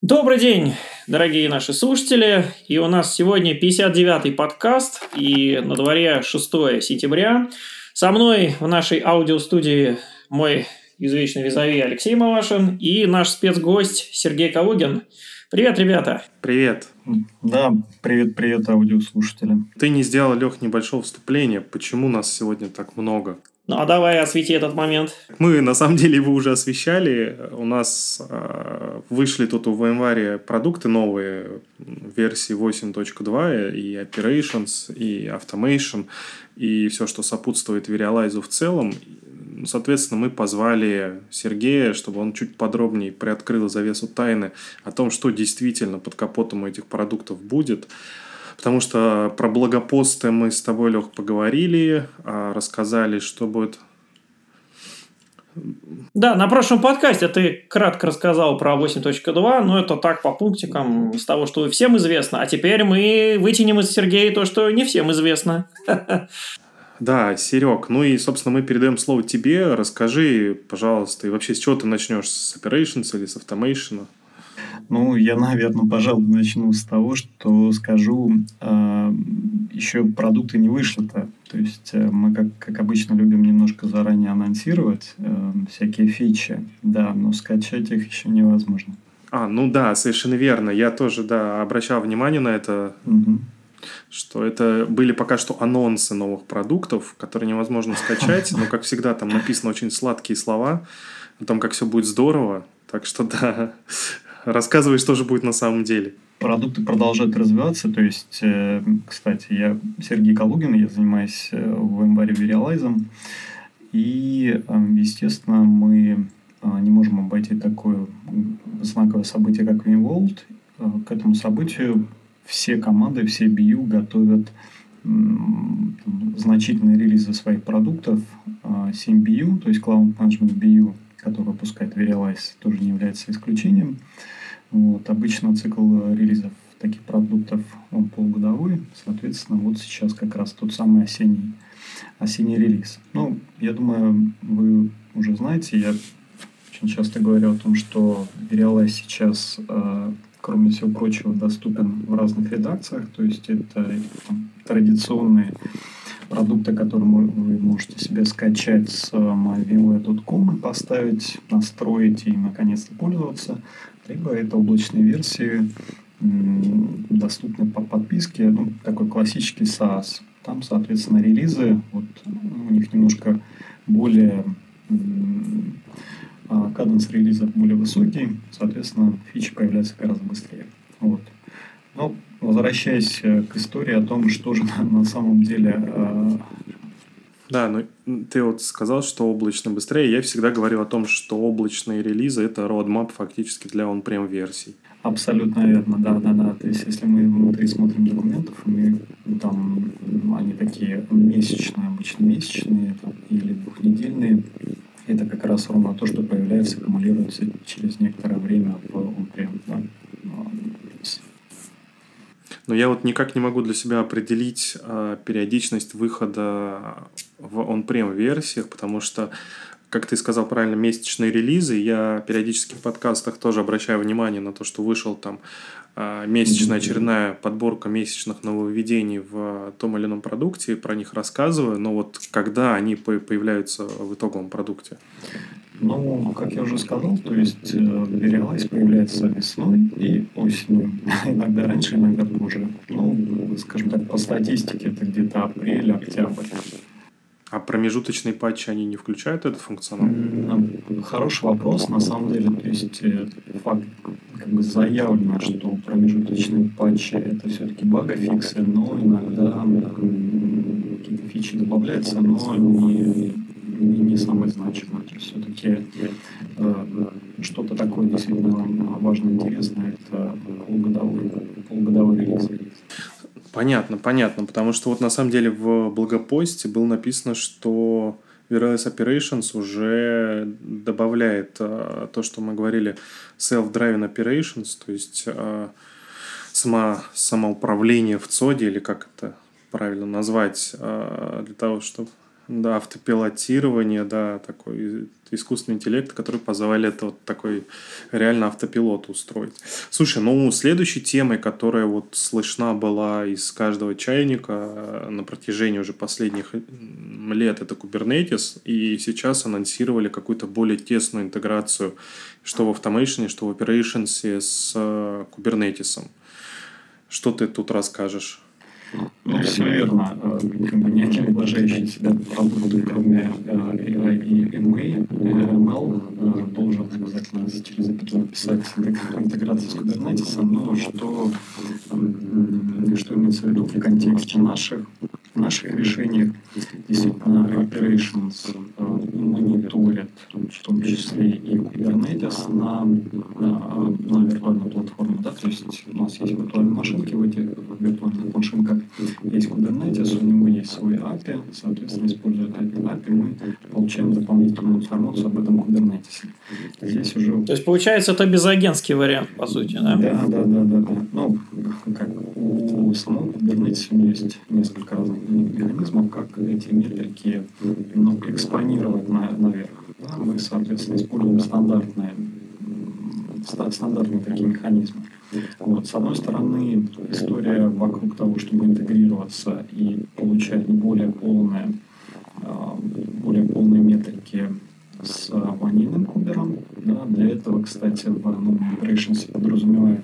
Добрый день, дорогие наши слушатели. И у нас сегодня 59-й подкаст, и на дворе 6 сентября. Со мной в нашей аудиостудии мой извечный визави Алексей Малашин и наш спецгость Сергей Калугин. Привет, ребята! Привет! Да, привет-привет, аудиослушатели. Ты не сделал, Лех, небольшого вступления. Почему нас сегодня так много? Ну а давай освети этот момент. Мы на самом деле его уже освещали. У нас э, вышли тут в январе продукты новые версии 8.2 и Operations, и Automation, и все, что сопутствует Verialize в целом. Соответственно, мы позвали Сергея, чтобы он чуть подробнее приоткрыл завесу тайны о том, что действительно под капотом этих продуктов будет. Потому что про благопосты мы с тобой, Лех, поговорили, а, рассказали, что будет да, на прошлом подкасте ты кратко рассказал про 8.2, но это так по пунктикам из того, что всем известно. А теперь мы вытянем из Сергея то, что не всем известно. Да, Серег, ну и, собственно, мы передаем слово тебе. Расскажи, пожалуйста, и вообще с чего ты начнешь? С Operations или с Automation? Ну, я, наверное, пожалуй, начну с того, что скажу, э, еще продукты не вышли-то. То есть э, мы, как, как обычно, любим немножко заранее анонсировать э, всякие фичи, да, но скачать их еще невозможно. А, ну да, совершенно верно. Я тоже, да, обращал внимание на это. Угу что это были пока что анонсы новых продуктов, которые невозможно скачать, но, как всегда, там написаны очень сладкие слова о том, как все будет здорово. Так что, да, рассказывай, что же будет на самом деле. Продукты продолжают развиваться. То есть, э, кстати, я Сергей Калугин, я занимаюсь э, в январе Verialize. И, э, естественно, мы не можем обойти такое знаковое событие, как VMworld. К этому событию все команды, все BU готовят значительные релизы своих продуктов. 7 BU, то есть Cloud Management BU, который выпускает Verialize, тоже не является исключением. Вот. Обычно цикл релизов таких продуктов он полугодовой. Соответственно, вот сейчас как раз тот самый осенний, осенний релиз. Ну, я думаю, вы уже знаете, я очень часто говорю о том, что Verialize сейчас э, кроме всего прочего, доступен в разных редакциях. То есть это там, традиционные продукты, которые вы можете себе скачать с myvmware.com и поставить, настроить и наконец-то пользоваться. Либо это облачные версии, доступны по подписке, ну, такой классический SaaS. Там, соответственно, релизы, вот у них немножко более а каденс релиза более высокий, соответственно, фичи появляются гораздо быстрее. Вот. Но возвращаясь э, к истории о том, что же на, самом деле... Э, да, ну ты вот сказал, что облачно быстрее. Я всегда говорил о том, что облачные релизы это roadmap фактически для он-прем версий. Абсолютно верно, да, да, да. То есть, если мы внутри смотрим документов, мы там они такие месячные, обычно месячные там, или двухнедельные, это как раз ровно то, что появляется, аккумулируется через некоторое время в on-prem. Да. Но я вот никак не могу для себя определить э, периодичность выхода в on-prem версиях, потому что, как ты сказал правильно, месячные релизы, я периодически в подкастах тоже обращаю внимание на то, что вышел там а, месячная очередная подборка месячных нововведений в том или ином продукте, про них рассказываю, но вот когда они появляются в итоговом продукте? Ну, как я уже сказал, то есть Verialize э, появляется весной и осенью. Иногда раньше, иногда позже. Ну, скажем так, по статистике это где-то апрель, октябрь. А промежуточные патчи, они не включают этот функционал? Хороший вопрос, на самом деле. То есть, э, факт как бы заявлено, что промежуточные патчи это все-таки багофиксы, но иногда какие-то фичи добавляются, но не, не, не самое значимое. То есть все-таки э, что-то такое действительно важное, интересное, это полугодовой, полугодовой релиз. Понятно, понятно, потому что вот на самом деле в блогопосте было написано, что Virus Operations уже добавляет а, то, что мы говорили, self-driving operations, то есть а, само, самоуправление в ЦОДе, или как это правильно назвать, а, для того, чтобы Да, автопилотирование, да, такой искусственный интеллект, который позволяет вот такой реально автопилот устроить. Слушай, ну, следующей темой, которая вот слышна была из каждого чайника э, на протяжении уже последних лет, это Kubernetes, и сейчас анонсировали какую-то более тесную интеграцию что в Automation, что в Operations с э, Kubernetes. Что ты тут расскажешь? Ну, верно. Как бы уважающий себя продукт, кроме AI и MA, ML, должен обязательно через это написать интеграцию с Kubernetes, но что, что имеется в виду в контексте наших, наших решений, действительно, operations мониторят, в том числе и Kubernetes на виртуальной платформе. Да? То есть у нас есть виртуальные машинки в этих виртуальных машинках, есть Kubernetes, у него есть свой API, соответственно, используя этот API, мы получаем дополнительную информацию об этом Kubernetes. Здесь уже... То есть, получается, это безагентский вариант, по сути, да? Да, да, да, да. да. Ну, как у самого Kubernetes есть несколько разных механизмов, как эти метрики ну, экспонировать на, наверх. Да? Мы, соответственно, используем стандартные, стандартные такие механизмы. Вот. С одной стороны, история вокруг того, чтобы интегрироваться и получать более полные, а, более полные метрики с ванильным кубером. Да, для этого, кстати, в ну, Operations подразумевает,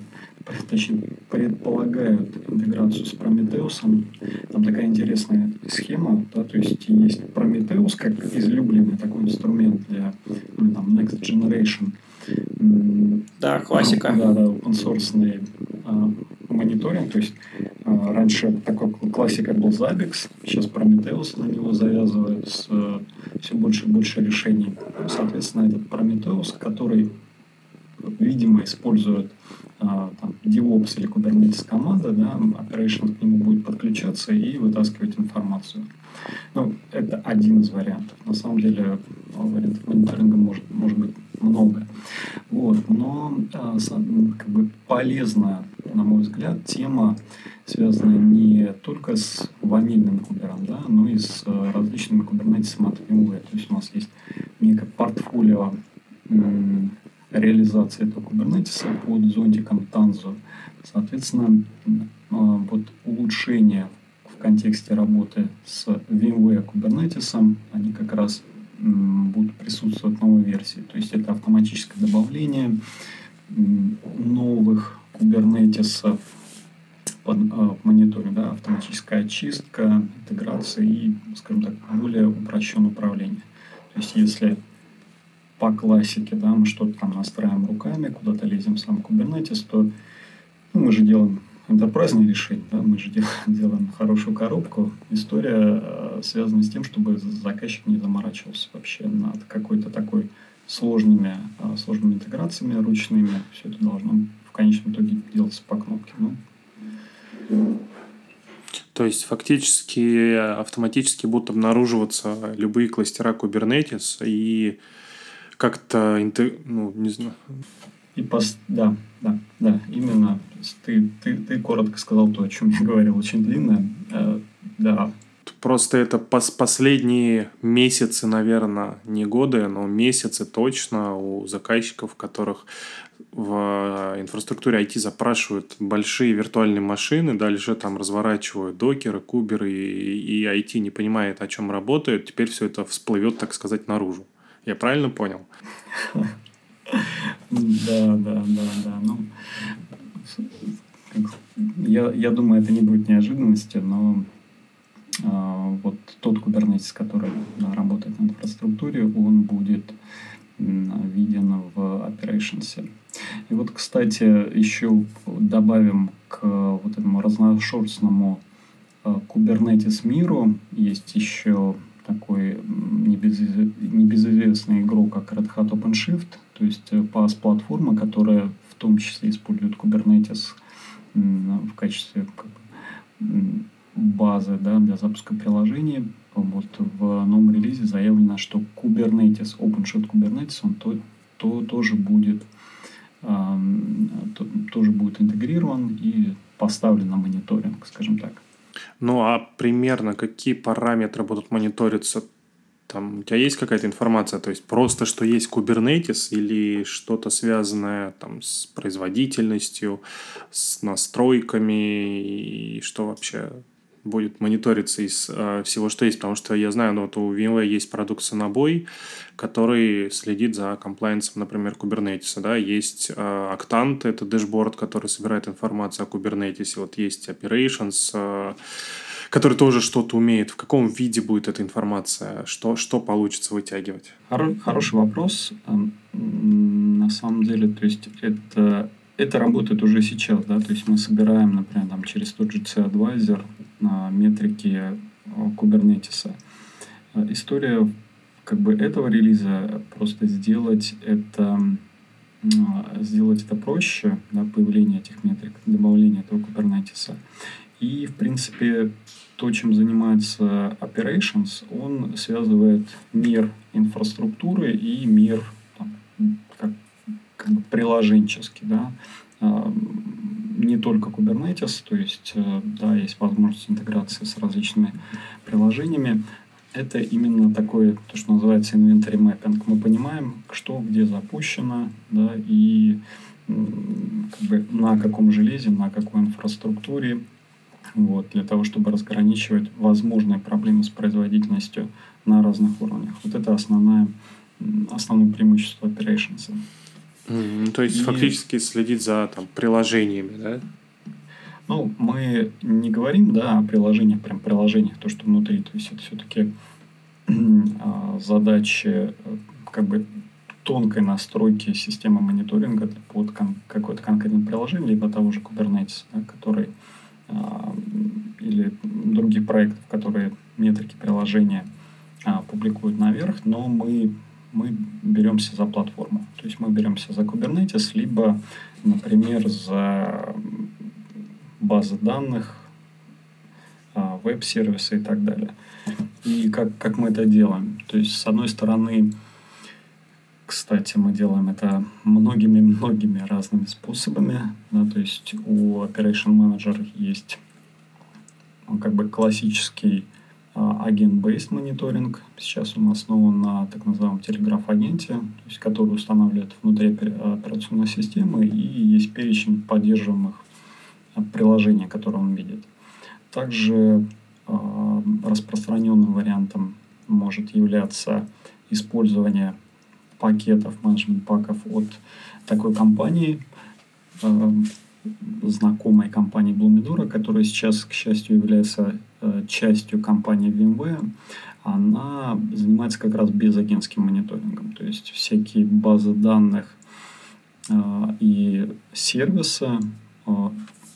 точнее, предполагают интеграцию с Прометеусом. Там такая интересная схема, да, то есть есть Prometheus как излюбленный такой инструмент для ну, там, Next Generation – да, классика. Да, да, open source а, мониторинг. То есть а, раньше такой классика был Zabbix, сейчас Prometheus на него завязывают с, все больше и больше решений. Соответственно, этот Prometheus, который, видимо, использует а, там, DevOps или Kubernetes команда, да, Operation к нему будет подключаться и вытаскивать информацию. Ну, это один из вариантов. На самом деле вариантов мониторинга может, может быть много. Вот. Но а, как бы полезная, на мой взгляд, тема, связанная не только с ванильным кубером, да, но и с а, различными кубернетисами от VMware. То есть у нас есть некое портфолио реализации этого кубернетиса под зонтиком Tanzu. Соответственно, а, вот улучшение в контексте работы с VMware Kubernetes, они как раз будут присутствовать в новой версии. То есть это автоматическое добавление новых кубернетисов под э, мониторинг, да, автоматическая очистка, интеграция и, скажем так, более упрощенное управление. То есть если по классике, да, мы что-то там настраиваем руками, куда-то лезем в сам Kubernetes, то ну, мы же делаем энтерпрайзное решение, да, мы же делаем, делаем хорошую коробку. История э, связана с тем, чтобы заказчик не заморачивался вообще над какой-то такой сложными, э, сложными интеграциями ручными. Все это должно в конечном итоге делаться по кнопке. Ну, то есть фактически автоматически будут обнаруживаться любые кластера Kubernetes и как-то, ну, не знаю, и пос... Да, да, да, именно. Ты, ты, ты коротко сказал то, о чем я говорил, очень длинно. Э, да. Просто это пос последние месяцы, наверное, не годы, но месяцы точно у заказчиков, которых в инфраструктуре IT запрашивают большие виртуальные машины, дальше там разворачивают докеры, куберы, и, и IT не понимает, о чем работает, теперь все это всплывет, так сказать, наружу. Я правильно понял? Да, да, да, да. Ну, я, я думаю, это не будет неожиданностью, но вот тот Kubernetes, который работает на инфраструктуре, он будет виден в Operations. И вот, кстати, еще добавим к вот этому разношерстному а, Kubernetes миру есть еще такой небезызвестный игрок, как Red Hat OpenShift, то есть PaaS-платформа, которая в том числе использует Kubernetes в качестве базы да, для запуска приложений. Вот в новом релизе заявлено, что Kubernetes, OpenShift Kubernetes, он то, то, тоже будет э, то, тоже будет интегрирован и поставлен на мониторинг, скажем так. Ну а примерно какие параметры будут мониториться? там, у тебя есть какая-то информация, то есть просто, что есть Kubernetes или что-то связанное там с производительностью, с настройками и что вообще будет мониториться из э, всего, что есть, потому что я знаю, ну, вот у VMware есть продукт Сонобой, который следит за комплайенсом, например, Kubernetes, да, есть э, Octant, это дэшборд, который собирает информацию о Kubernetes, вот есть Operations, э, который тоже что-то умеет. В каком виде будет эта информация? Что, что получится вытягивать? Хороший вопрос. Эм, на самом деле, то есть это это работает уже сейчас, да, то есть мы собираем, например, там, через тот же C-Advisor метрики э, Kubernetes. Э, история как бы этого релиза просто сделать это э, сделать это проще, да, появление этих метрик, добавление этого Kubernetes. И, в принципе, то, чем занимается Operations, он связывает мир инфраструктуры и мир там, как, как бы приложенческий, да, не только Kubernetes, то есть, э, да, есть возможность интеграции с различными приложениями. Это именно такое, то, что называется inventory mapping. Мы понимаем, что где запущено, да, и как бы на каком железе, на какой инфраструктуре, вот, для того, чтобы разграничивать возможные проблемы с производительностью на разных уровнях. Вот это основное, основное преимущество Operations. Mm, то есть и... фактически следить за там, приложениями, да? Ну, мы не говорим, да, о приложениях, прям приложениях, то, что внутри. То есть это все-таки а, задачи э, как бы тонкой настройки системы мониторинга под кон- какое-то конкретное приложение, либо того же Kubernetes, да, который а, или других проектов, которые метрики приложения а, публикуют наверх, но мы мы беремся за платформу. То есть мы беремся за Kubernetes, либо, например, за базы данных, а, веб-сервисы и так далее. И как, как мы это делаем? То есть, с одной стороны, кстати, мы делаем это многими-многими разными способами. Да, то есть у Operation Manager есть ну, как бы классический агент-based мониторинг. Сейчас он основан на так называемом телеграф-агенте, то есть, который устанавливает внутри операционной системы и есть перечень поддерживаемых а, приложений, которые он видит. Также э, распространенным вариантом может являться использование пакетов, менеджмент-паков от такой компании, э, знакомой компании Blumidora, которая сейчас, к счастью, является Э, частью компании VMware, она занимается как раз безагентским мониторингом. То есть всякие базы данных э, и сервисы, э,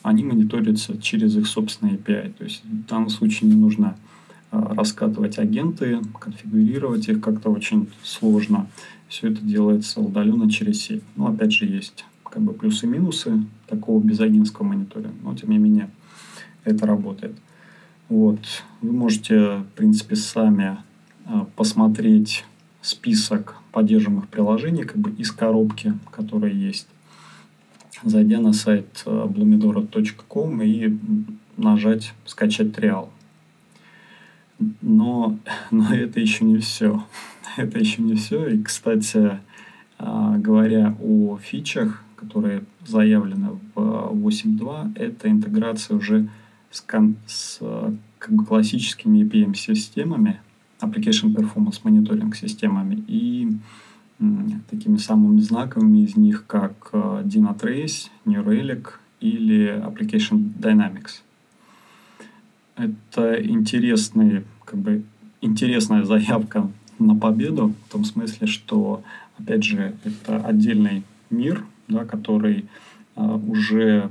они мониторятся через их собственные API. То есть в данном случае не нужно раскатывать агенты, конфигурировать их как-то очень сложно. Все это делается удаленно через сеть. Но опять же есть как бы плюсы и минусы такого безагентского мониторинга. Но тем не менее это работает. Вот. Вы можете, в принципе, сами а, посмотреть список поддерживаемых приложений как бы из коробки, которые есть, зайдя на сайт а, blumidora.com и нажать «Скачать триал». Но, но это еще не все. это еще не все. И, кстати, а, говоря о фичах, которые заявлены в 8.2, это интеграция уже с, с как бы классическими APM-системами, Application Performance Monitoring системами, и такими самыми знаковыми из них, как э, Dynatrace, New Relic или Application Dynamics. Это интересный, как бы, интересная заявка на победу, в том смысле, что, опять же, это отдельный мир, да, который а, уже,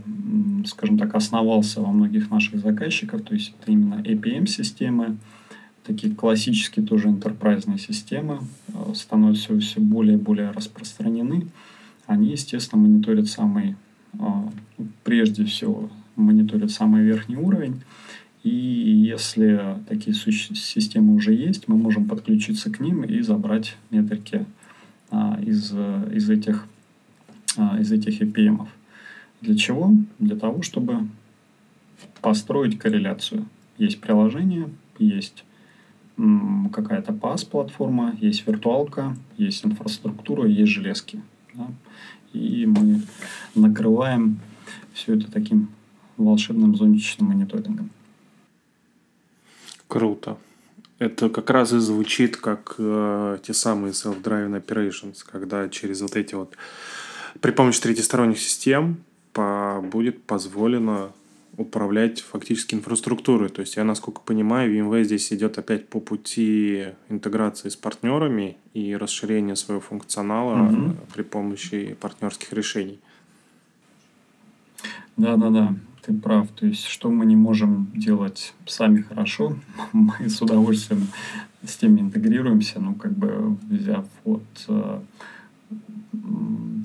скажем так, основался во многих наших заказчиках, то есть это именно APM-системы, такие классические тоже enterprise системы а, становятся все более и более распространены. Они, естественно, мониторят самый, а, прежде всего, мониторят самый верхний уровень, и если такие системы уже есть, мы можем подключиться к ним и забрать метрики из, из, этих, из этих APM. -ов. Для чего? Для того, чтобы построить корреляцию. Есть приложение, есть какая-то PaaS-платформа, есть виртуалка, есть инфраструктура, есть железки. Да? И мы накрываем все это таким волшебным зонтичным мониторингом. Круто. Это как раз и звучит как э, те самые self-driving operations, когда через вот эти вот при помощи третьесторонних систем по, будет позволено управлять фактически инфраструктурой. То есть я, насколько понимаю, VMware здесь идет опять по пути интеграции с партнерами и расширения своего функционала mm-hmm. при помощи партнерских решений. Да, да, да, ты прав. То есть, что мы не можем делать сами хорошо, мы с удовольствием с теми интегрируемся, ну, как бы взяв от э,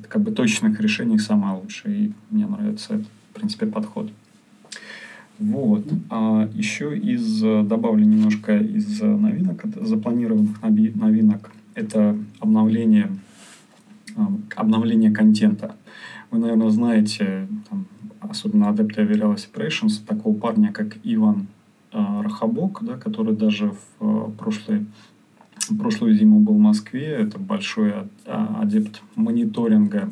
как бы точных решений самое лучшее. И мне нравится этот, в принципе, подход. Вот. А еще из добавлю немножко из новинок, запланированных новинок, это обновление, а, обновление контента. Вы, наверное, знаете, там, особенно Adept Virtual Operations, такого парня, как Иван э, Рахабок, да, который даже в э, прошлой, прошлую зиму был в Москве. Это большой адепт мониторинга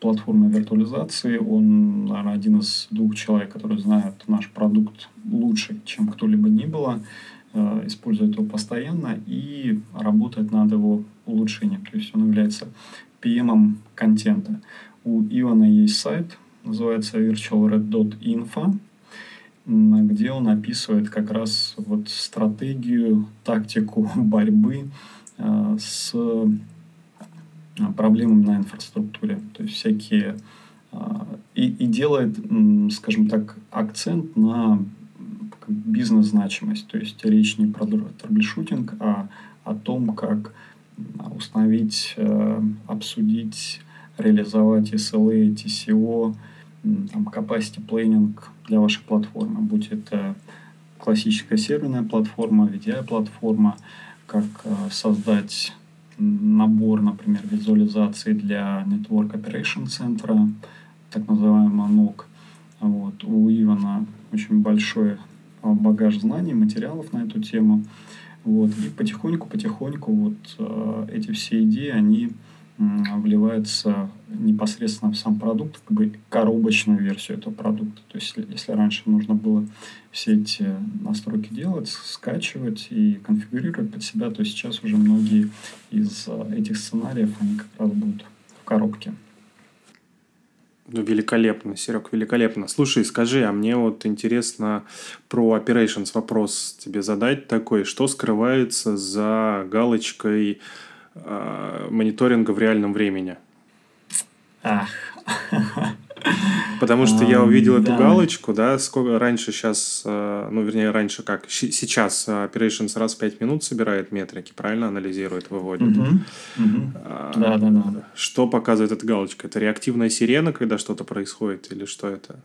платформы виртуализации. Он, наверное, один из двух человек, которые знают наш продукт лучше, чем кто-либо ни было, э, использует его постоянно и работает над его улучшением. То есть он является PM контента. У Ивана есть сайт, называется virtualred.info, где он описывает как раз вот стратегию, тактику борьбы э, с проблемами на инфраструктуре. То есть всякие... А, и, и делает, скажем так, акцент на бизнес-значимость. То есть речь не про troubleshooting, а о том, как установить, э, обсудить, реализовать SLA, TCO, там, capacity planning для вашей платформы, будь это классическая серверная платформа, VDI-платформа, как э, создать набор, например, визуализации для Network Operation центра, так называемый NOC. Вот. У Ивана очень большой а, багаж знаний, материалов на эту тему. Вот. И потихоньку-потихоньку вот э, эти все идеи, они вливается непосредственно в сам продукт, как бы коробочную версию этого продукта. То есть, если раньше нужно было все эти настройки делать, скачивать и конфигурировать под себя, то сейчас уже многие из э, этих сценариев, они как раз будут в коробке. Ну, великолепно, Серег, великолепно. Слушай, скажи, а мне вот интересно про Operations вопрос тебе задать такой. Что скрывается за галочкой э, мониторинга в реальном времени. Ах. Потому что я увидел эту галочку, да, сколько раньше сейчас, э, ну, вернее, раньше как, сейчас Operations раз в 5 минут собирает метрики, правильно анализирует, выводит. А, да, да, да. Что показывает эта галочка? Это реактивная сирена, когда что-то происходит, или что это?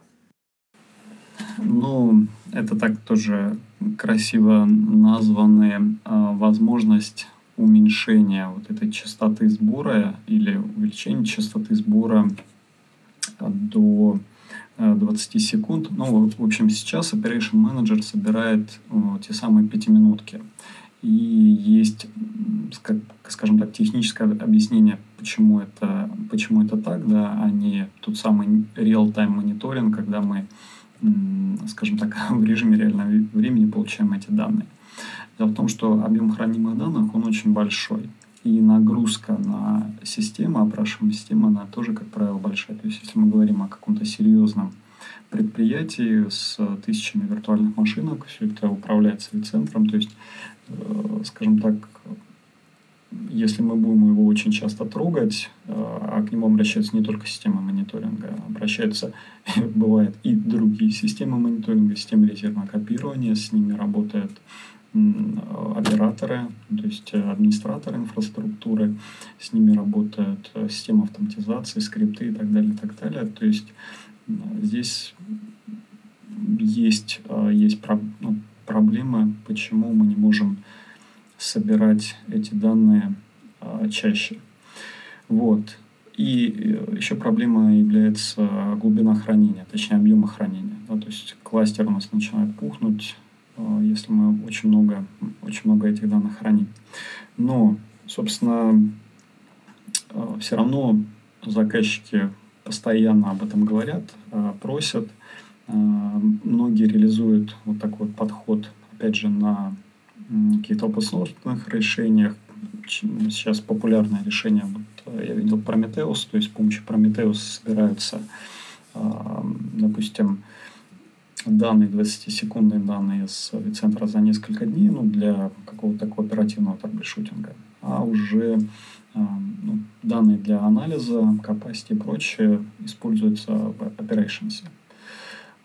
Ну, это так тоже красиво названная возможность уменьшения вот этой частоты сбора или увеличения частоты сбора до 20 э, секунд. Ну, в общем, сейчас Operation Manager собирает те самые пятиминутки. И есть, скажем так, техническое объяснение, почему это, почему это так, да, а не тот самый real-time мониторинг, когда мы, скажем так, в режиме реального времени получаем эти данные. Дело в том, что объем хранимых данных, он очень большой. И нагрузка на систему, опрашиваемая система, она тоже, как правило, большая. То есть, если мы говорим о каком-то серьезном предприятии с тысячами виртуальных машинок, все это управляется центром, то есть, э, скажем так, если мы будем его очень часто трогать, э, а к нему обращаются не только системы мониторинга, обращаются, бывает, и другие системы мониторинга, системы резервного копирования, с ними работает операторы, то есть э, администраторы инфраструктуры, с ними работает э, система автоматизации, скрипты и так далее, и так далее. То есть здесь есть, э, есть ну, проблемы, почему мы не можем собирать эти данные чаще. Вот. И еще проблема является глубина хранения, точнее объема хранения. Да, то есть кластер у нас начинает пухнуть, если мы очень много, очень много этих данных храним. Но, собственно, все равно заказчики постоянно об этом говорят, просят. Многие реализуют вот такой вот подход, опять же, на каких-то open решениях. Сейчас популярное решение, вот я видел Prometheus, то есть с помощью Prometheus собираются, допустим, данные, 20-секундные данные с центра за несколько дней ну, для какого-то такого оперативного troubleshooting а. А уже ну, данные для анализа, capacity и прочее используются в operations.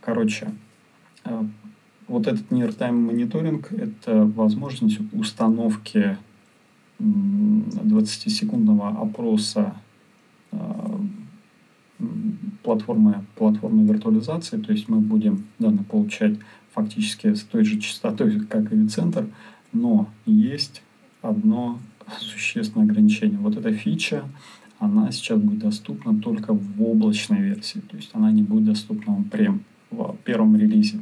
Короче, вот этот near-time мониторинг – это возможность установки 20-секундного опроса платформы, платформы виртуализации, то есть мы будем данные получать фактически с той же частотой, как и вицентр, но есть одно существенное ограничение. Вот эта фича, она сейчас будет доступна только в облачной версии, то есть она не будет доступна прям в первом релизе.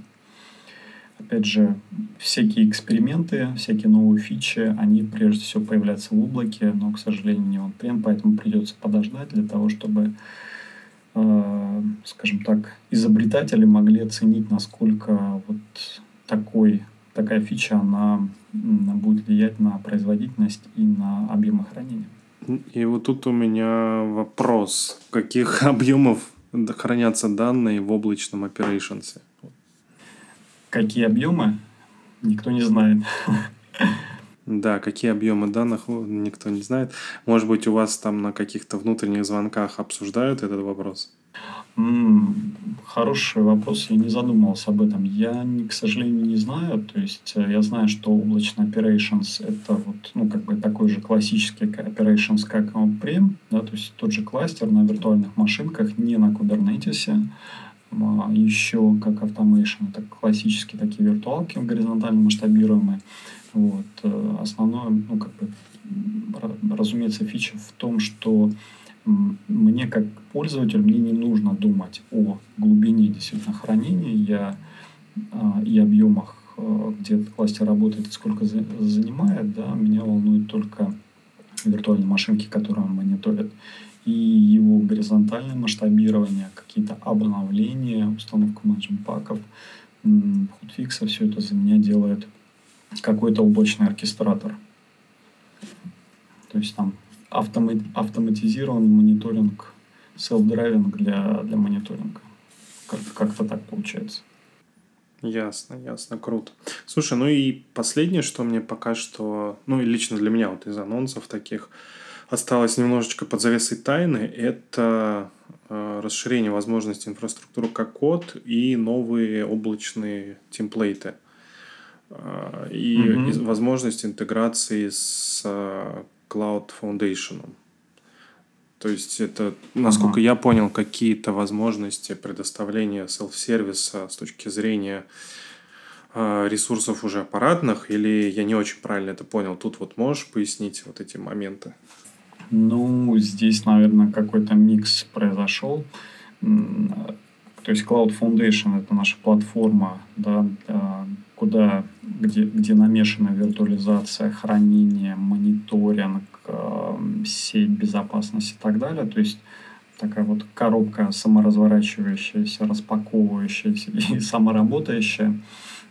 Опять же, всякие эксперименты, всякие новые фичи, они прежде всего появляются в облаке, но, к сожалению, не он прям, поэтому придется подождать для того, чтобы Э, скажем так, изобретатели могли оценить, насколько вот такой, такая фича, она будет влиять на производительность и на объемы хранения. И вот тут у меня вопрос. Каких объемов хранятся данные в облачном operations? Какие объемы? Никто не знает. Да, какие объемы данных, никто не знает. Может быть, у вас там на каких-то внутренних звонках обсуждают этот вопрос? Хороший вопрос, я не задумывался об этом. Я, к сожалению, не знаю. То есть э, я знаю, что облачный operations это вот, ну, как бы такой же классический operations, как on-prem, да, то есть тот же кластер на виртуальных машинках, не на Kubernetes. А еще как automation, это классические такие виртуалки горизонтально масштабируемые. Вот. Э, основное, ну, как бы, разумеется, фича в том, что мне как пользователю мне не нужно думать о глубине действительно хранения я, а, и объемах, а, где этот кластер работает, сколько за, занимает. Да, меня волнует только виртуальные машинки, которые он мониторит, и его горизонтальное масштабирование, какие-то обновления, установка менеджмент паков, hotfix а, все это за меня делает какой-то облачный оркестратор. То есть там автомат, автоматизированный мониторинг, self-driving для, для мониторинга. Как, как-то так получается. Ясно, ясно, круто. Слушай, ну и последнее, что мне пока что, ну и лично для меня вот из анонсов таких осталось немножечко под завесой тайны, это э, расширение возможностей инфраструктуры как код и новые облачные темплейты. Э, и mm-hmm. возможность интеграции с э, Cloud Foundation. То есть это, насколько ага. я понял, какие-то возможности предоставления селф-сервиса с точки зрения э, ресурсов уже аппаратных, или я не очень правильно это понял. Тут вот можешь пояснить вот эти моменты? Ну, здесь, наверное, какой-то микс произошел. То есть Cloud Foundation это наша платформа, да, куда, где, где намешана виртуализация, хранение, мониторинг, эм, сеть безопасности и так далее. То есть такая вот коробка саморазворачивающаяся, распаковывающаяся и самоработающая.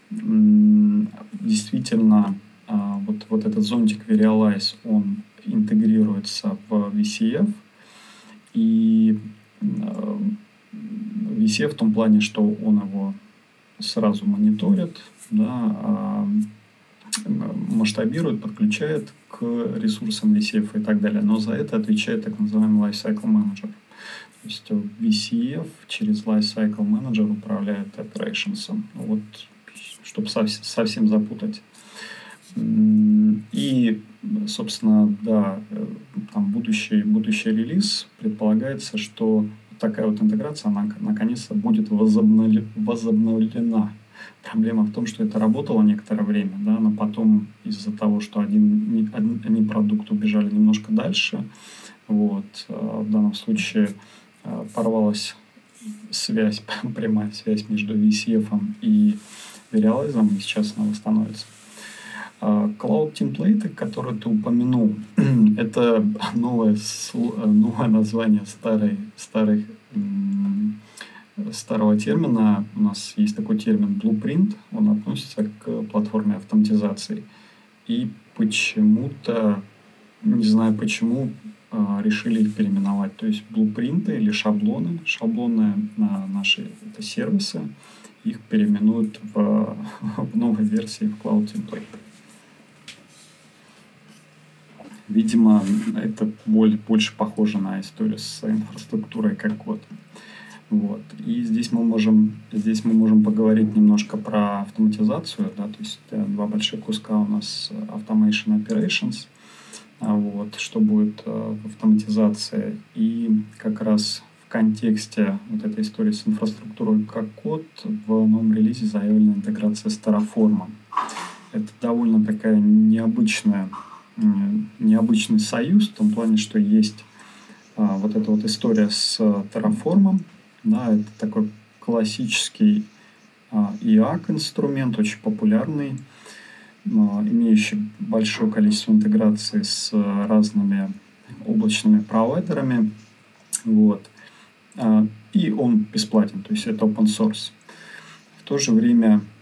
Действительно, э, вот, вот этот зонтик Verialize, он интегрируется в VCF, и э, VCF в том плане, что он его сразу мониторит, да, а, масштабирует, подключает к ресурсам VCF и так далее. Но за это отвечает так называемый Lifecycle Manager. То есть VCF через Lifecycle Manager управляет operations. Вот, чтобы совсем запутать. И, собственно, да, там будущий, будущий релиз предполагается, что такая вот интеграция, она наконец-то будет возобновлена Проблема в том, что это работало некоторое время, да, но потом из-за того, что один, одни продукты убежали немножко дальше, вот, э, в данном случае э, порвалась связь, прямая связь между VCF и вериалайзом, и сейчас она восстановится. А, Cloud Template, который ты упомянул, это новое, новое название старой, старой, старого термина. У нас есть такой термин Blueprint, он относится к платформе автоматизации. И почему-то, не знаю почему, а, решили их переименовать. То есть блупринты или шаблоны, шаблоны на наши это сервисы, их переименуют в, в новой версии в Cloud Template. Видимо, это более, больше похоже на историю с инфраструктурой как код. Вот. И здесь мы можем, здесь мы можем поговорить немножко про автоматизацию. Да, то есть э, два больших куска у нас Automation Operations, а вот, что будет э, в автоматизации. И как раз в контексте вот этой истории с инфраструктурой как код в новом релизе заявлена интеграция с Terraform. Это довольно такая необычная необычный союз в том плане, что есть а, вот эта вот история с Terraform. Да, это такой классический а, IAC-инструмент, очень популярный, а, имеющий большое количество интеграций с разными облачными провайдерами. Вот. А, и он бесплатен, то есть это open source. В то же время а,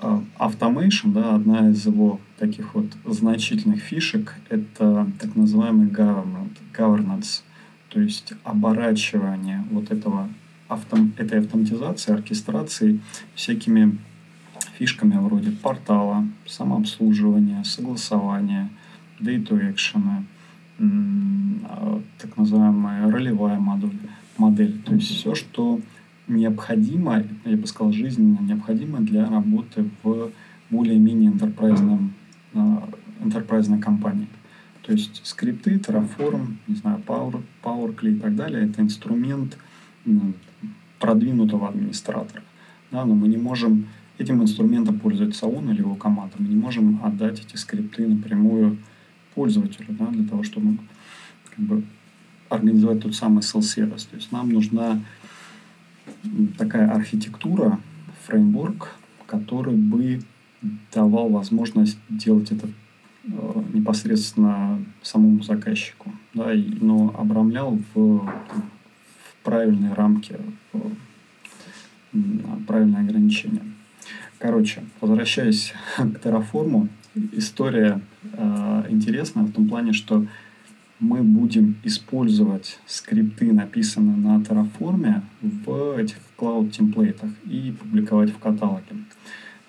Automation, да, одна из его таких вот значительных фишек, это так называемый government, governance, то есть оборачивание вот этого автом, этой автоматизации, оркестрации всякими фишками вроде портала, самообслуживания, согласования, data action, а, так называемая ролевая модель, модель. То есть все, что необходимо, я бы сказал, жизненно необходимо для работы в более-менее enterprise, enterprise компании. То есть скрипты, Terraform, не знаю, Power, PowerClay и так далее, это инструмент продвинутого администратора. Да, но мы не можем, этим инструментом пользоваться он или его команда, мы не можем отдать эти скрипты напрямую пользователю, да, для того, чтобы как бы, организовать тот самый self-сервис. То есть нам нужна такая архитектура, фреймворк, который бы давал возможность делать это э, непосредственно самому заказчику, да, и, но обрамлял в, в правильные рамки, в правильные ограничения. Короче, возвращаясь к Terraform, история э, интересная в том плане, что мы будем использовать скрипты, написанные на Terraform, в этих cloud темплейтах и публиковать в каталоге.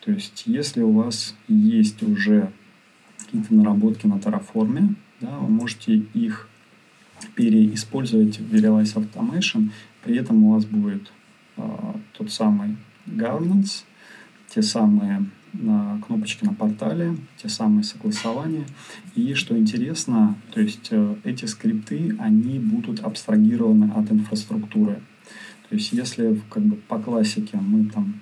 То есть, если у вас есть уже какие-то наработки на Terraform, да, вы можете их переиспользовать в Verialize Automation, при этом у вас будет э, тот самый governance, те самые на кнопочки на портале, те самые согласования. И что интересно, то есть э, эти скрипты, они будут абстрагированы от инфраструктуры. То есть если как бы по классике мы там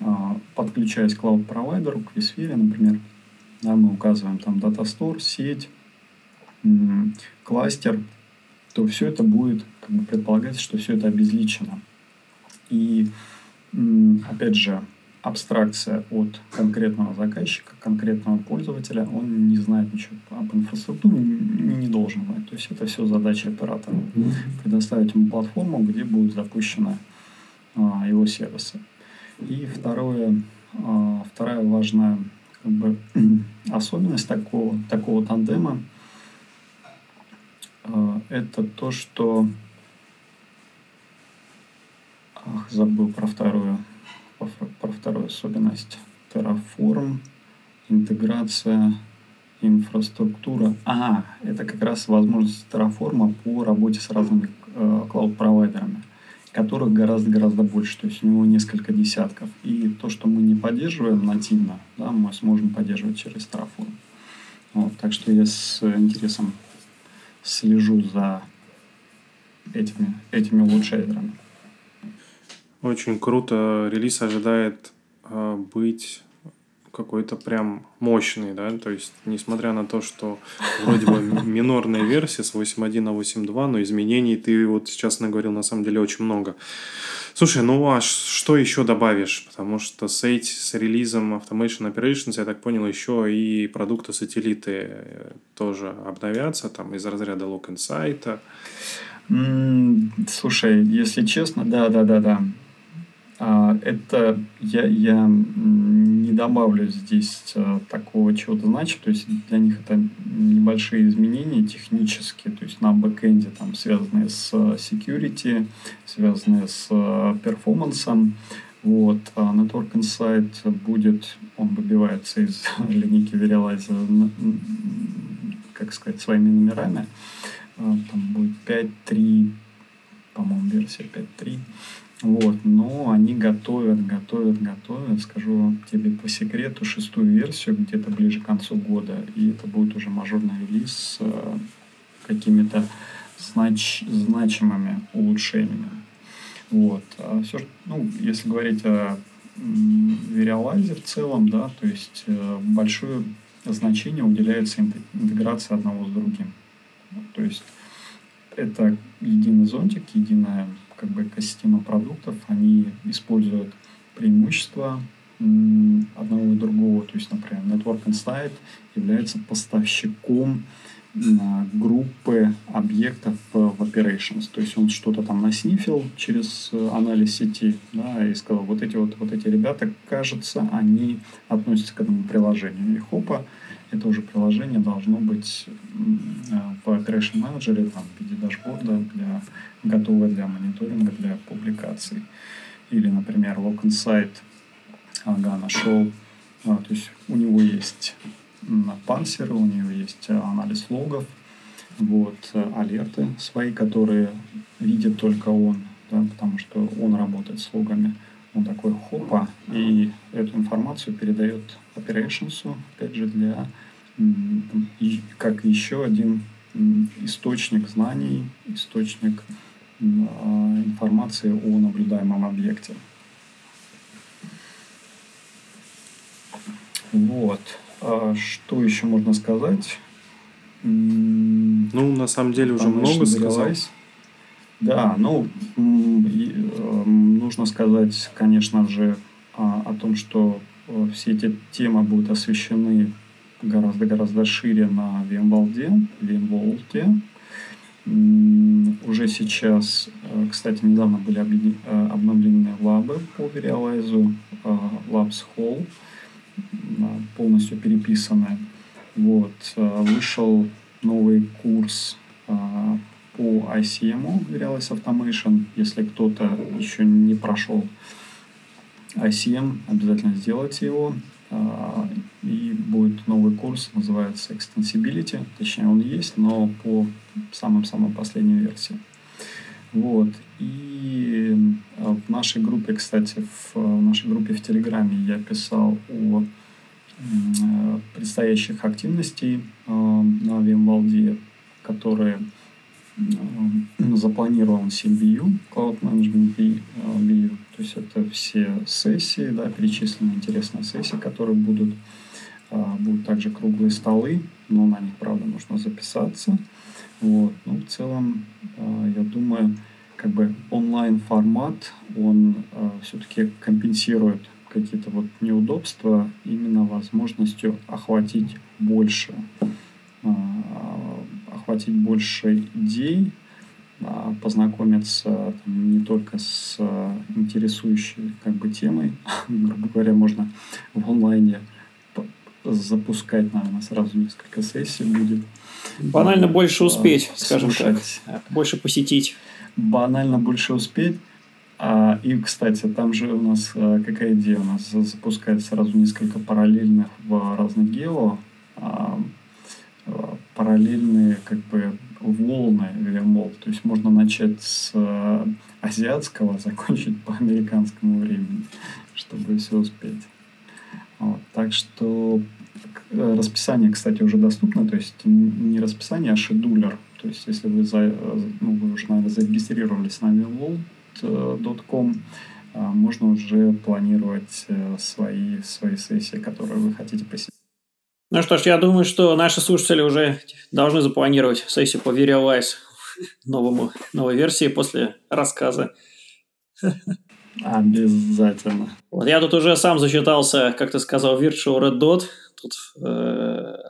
а, подключаясь к клауд-провайдеру, к vSphere, например, да, мы указываем там Data Store, сеть, кластер, то все это будет, как бы предполагается, что все это обезличено. И опять же, абстракция от конкретного заказчика, конкретного пользователя, он не знает ничего об инфраструктуре, не, не должен знать. То есть это все задача оператора. Предоставить ему платформу, где будут запущены а, его сервисы. И второе, а, вторая важная как бы, особенность такого, такого тандема а, это то, что Ах, забыл про вторую про вторую особенность. Terraform, интеграция, инфраструктура. А, это как раз возможность Terraform по работе с разными э, клауд-провайдерами, которых гораздо-гораздо больше, то есть у него несколько десятков. И то, что мы не поддерживаем нативно, да, мы сможем поддерживать через Terraform. Вот, так что я с интересом слежу за этими, этими улучшениями. Очень круто. Релиз ожидает э, быть какой-то прям мощный, да, то есть, несмотря на то, что вроде бы минорная версия с 8.1 на 8.2, но изменений ты вот сейчас наговорил на самом деле очень много. Слушай, ну а что еще добавишь? Потому что с, эти, с релизом Automation Operations, я так понял, еще и продукты сателлиты э, тоже обновятся, там из разряда Lock Insight. Слушай, если честно, да, да, да, да. А, это я, я не добавлю здесь а, такого чего-то значит, то есть для них это небольшие изменения технические, то есть на бэкэнде там связанные с security, связанные с перформансом. Вот. А Network Insight будет, он выбивается из линейки Verialize, как сказать, своими номерами. Там будет 5.3, по-моему, версия 5.3. Вот, но они готовят, готовят, готовят, скажу тебе по секрету, шестую версию где-то ближе к концу года, и это будет уже мажорный релиз с э, какими-то знач, значимыми улучшениями. Вот. А все, ну, если говорить о Verialize в целом, да, то есть э, большое значение уделяется интеграции одного с другим. То есть это единый зонтик, единая как бы экосистема продуктов, они используют преимущества одного и другого. То есть, например, Network Insight является поставщиком группы объектов в operations. То есть он что-то там наснифил через э, анализ сети да, и сказал, вот эти вот, вот эти ребята, кажется, они относятся к этому приложению. И хопа, это уже приложение должно быть в Operation Manager там, в виде дашборда, для, готовое для мониторинга, для публикаций. Или, например, Lock Insight ага, нашел, а, то есть у него есть пансеры, у него есть анализ логов, вот, алерты свои, которые видит только он, да, потому что он работает с логами. Он такой хопа, и эту информацию передает operations, опять же, для как еще один источник знаний, источник а, информации о наблюдаемом объекте. Вот. А что еще можно сказать? Ну, на самом деле уже много сказал. Да, ну, э, нужно сказать, конечно же, о том, что все эти темы будут освещены гораздо-гораздо шире на VMworld, VMworld. Уже сейчас, э, кстати, недавно были обновлены лабы по Verialize, Labs Hall, полностью переписаны. Вот. Вышел новый курс по ICM, Verialize Automation. Если кто-то еще не прошел ICM, обязательно сделайте его. А, и будет новый курс, называется Extensibility. Точнее, он есть, но по самым-самым последней версии. Вот. И в нашей группе, кстати, в нашей группе в Телеграме я писал о предстоящих активностей на VMwall, которые запланирован CBU, Cloud Management BU, то есть это все сессии, да, перечисленные интересные сессии, которые будут. А, будут также круглые столы, но на них, правда, нужно записаться. Вот. Ну, в целом, а, я думаю, как бы онлайн-формат, он все-таки компенсирует какие-то вот неудобства именно возможностью охватить больше охватить больше идей, а, познакомиться там, не только с а, интересующей как бы темой, грубо говоря, можно в онлайне запускать, наверное, сразу несколько сессий будет. Банально а, больше успеть, скажем слушать. так, больше посетить. Банально больше успеть. А, и, кстати, там же у нас какая идея? У нас запускает сразу несколько параллельных в разных гео параллельные как бы волны VMwall. То есть можно начать с э, азиатского, закончить по американскому времени, чтобы все успеть. Вот. Так что э, расписание, кстати, уже доступно, то есть не расписание, а шедулер. То есть если вы, за, э, ну, вы уже, наверное, зарегистрировались на vmwall.com, можно уже планировать свои, свои сессии, которые вы хотите посетить. Ну что ж, я думаю, что наши слушатели уже должны запланировать сессию по VeriWise новому, новой версии после рассказа. Обязательно. Вот я тут уже сам зачитался, как ты сказал, Virtual Red Dot. Тут э,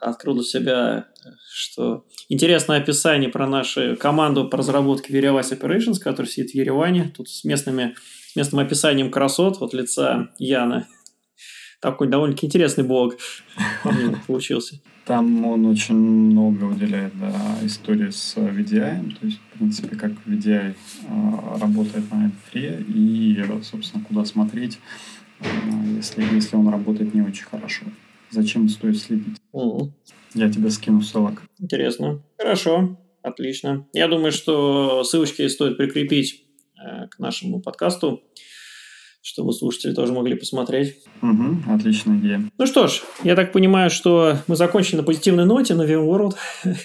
открыл для себя, что интересное описание про нашу команду по разработке VeriWise Operations, которая сидит в Ереване. Тут с, местными, с местным описанием красот от лица Яна такой довольно-таки интересный блог получился. Там он очень много уделяет да, истории с VDI, то есть, в принципе, как VDI э, работает на M3 и, собственно, куда смотреть, э, если, если он работает не очень хорошо. Зачем стоит следить? Mm-hmm. Я тебе скину ссылок. Интересно. Хорошо. Отлично. Я думаю, что ссылочки стоит прикрепить э, к нашему подкасту чтобы слушатели тоже могли посмотреть. Угу, отличная идея. Ну что ж, я так понимаю, что мы закончили на позитивной ноте на VMworld,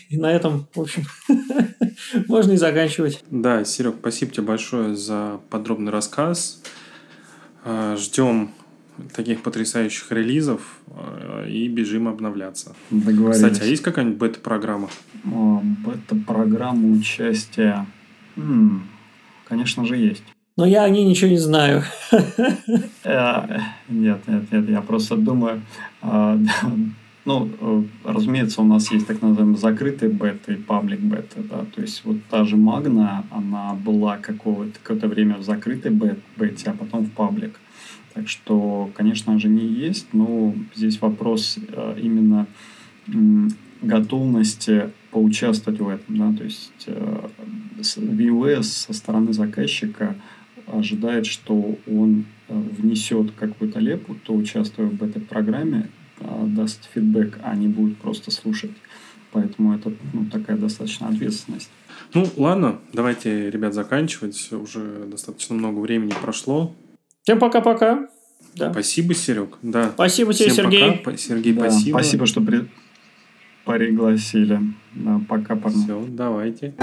и на этом, в общем, можно и заканчивать. Да, Серег, спасибо тебе большое за подробный рассказ. А, ждем таких потрясающих релизов а, и бежим обновляться. Кстати, а есть какая-нибудь бета-программа? Бета-программа участия? М-м, конечно же, есть. Но я о ней ничего не знаю. Э, нет, нет, нет, я просто думаю, а, ну, э, разумеется, у нас есть так называемые закрытые беты и паблик беты, да, то есть вот та же Магна, она была какое-то какое время в закрытой бет, бете, а потом в паблик. Так что, конечно же, не есть, но здесь вопрос э, именно готовности поучаствовать в этом, да, то есть VUS со стороны заказчика – ожидает, что он э, внесет какую-то лепу, то участвуя в этой программе, э, даст фидбэк, а не будет просто слушать. Поэтому это ну, такая достаточно ответственность. Ну, ладно, давайте, ребят, заканчивать. Уже достаточно много времени прошло. Всем пока-пока. Да. Спасибо, Серег. Да. Спасибо тебе, Всем Сергей. Пока. Сергей, да, спасибо. Спасибо, что при... пригласили. Да, пока, парни. Все, давайте.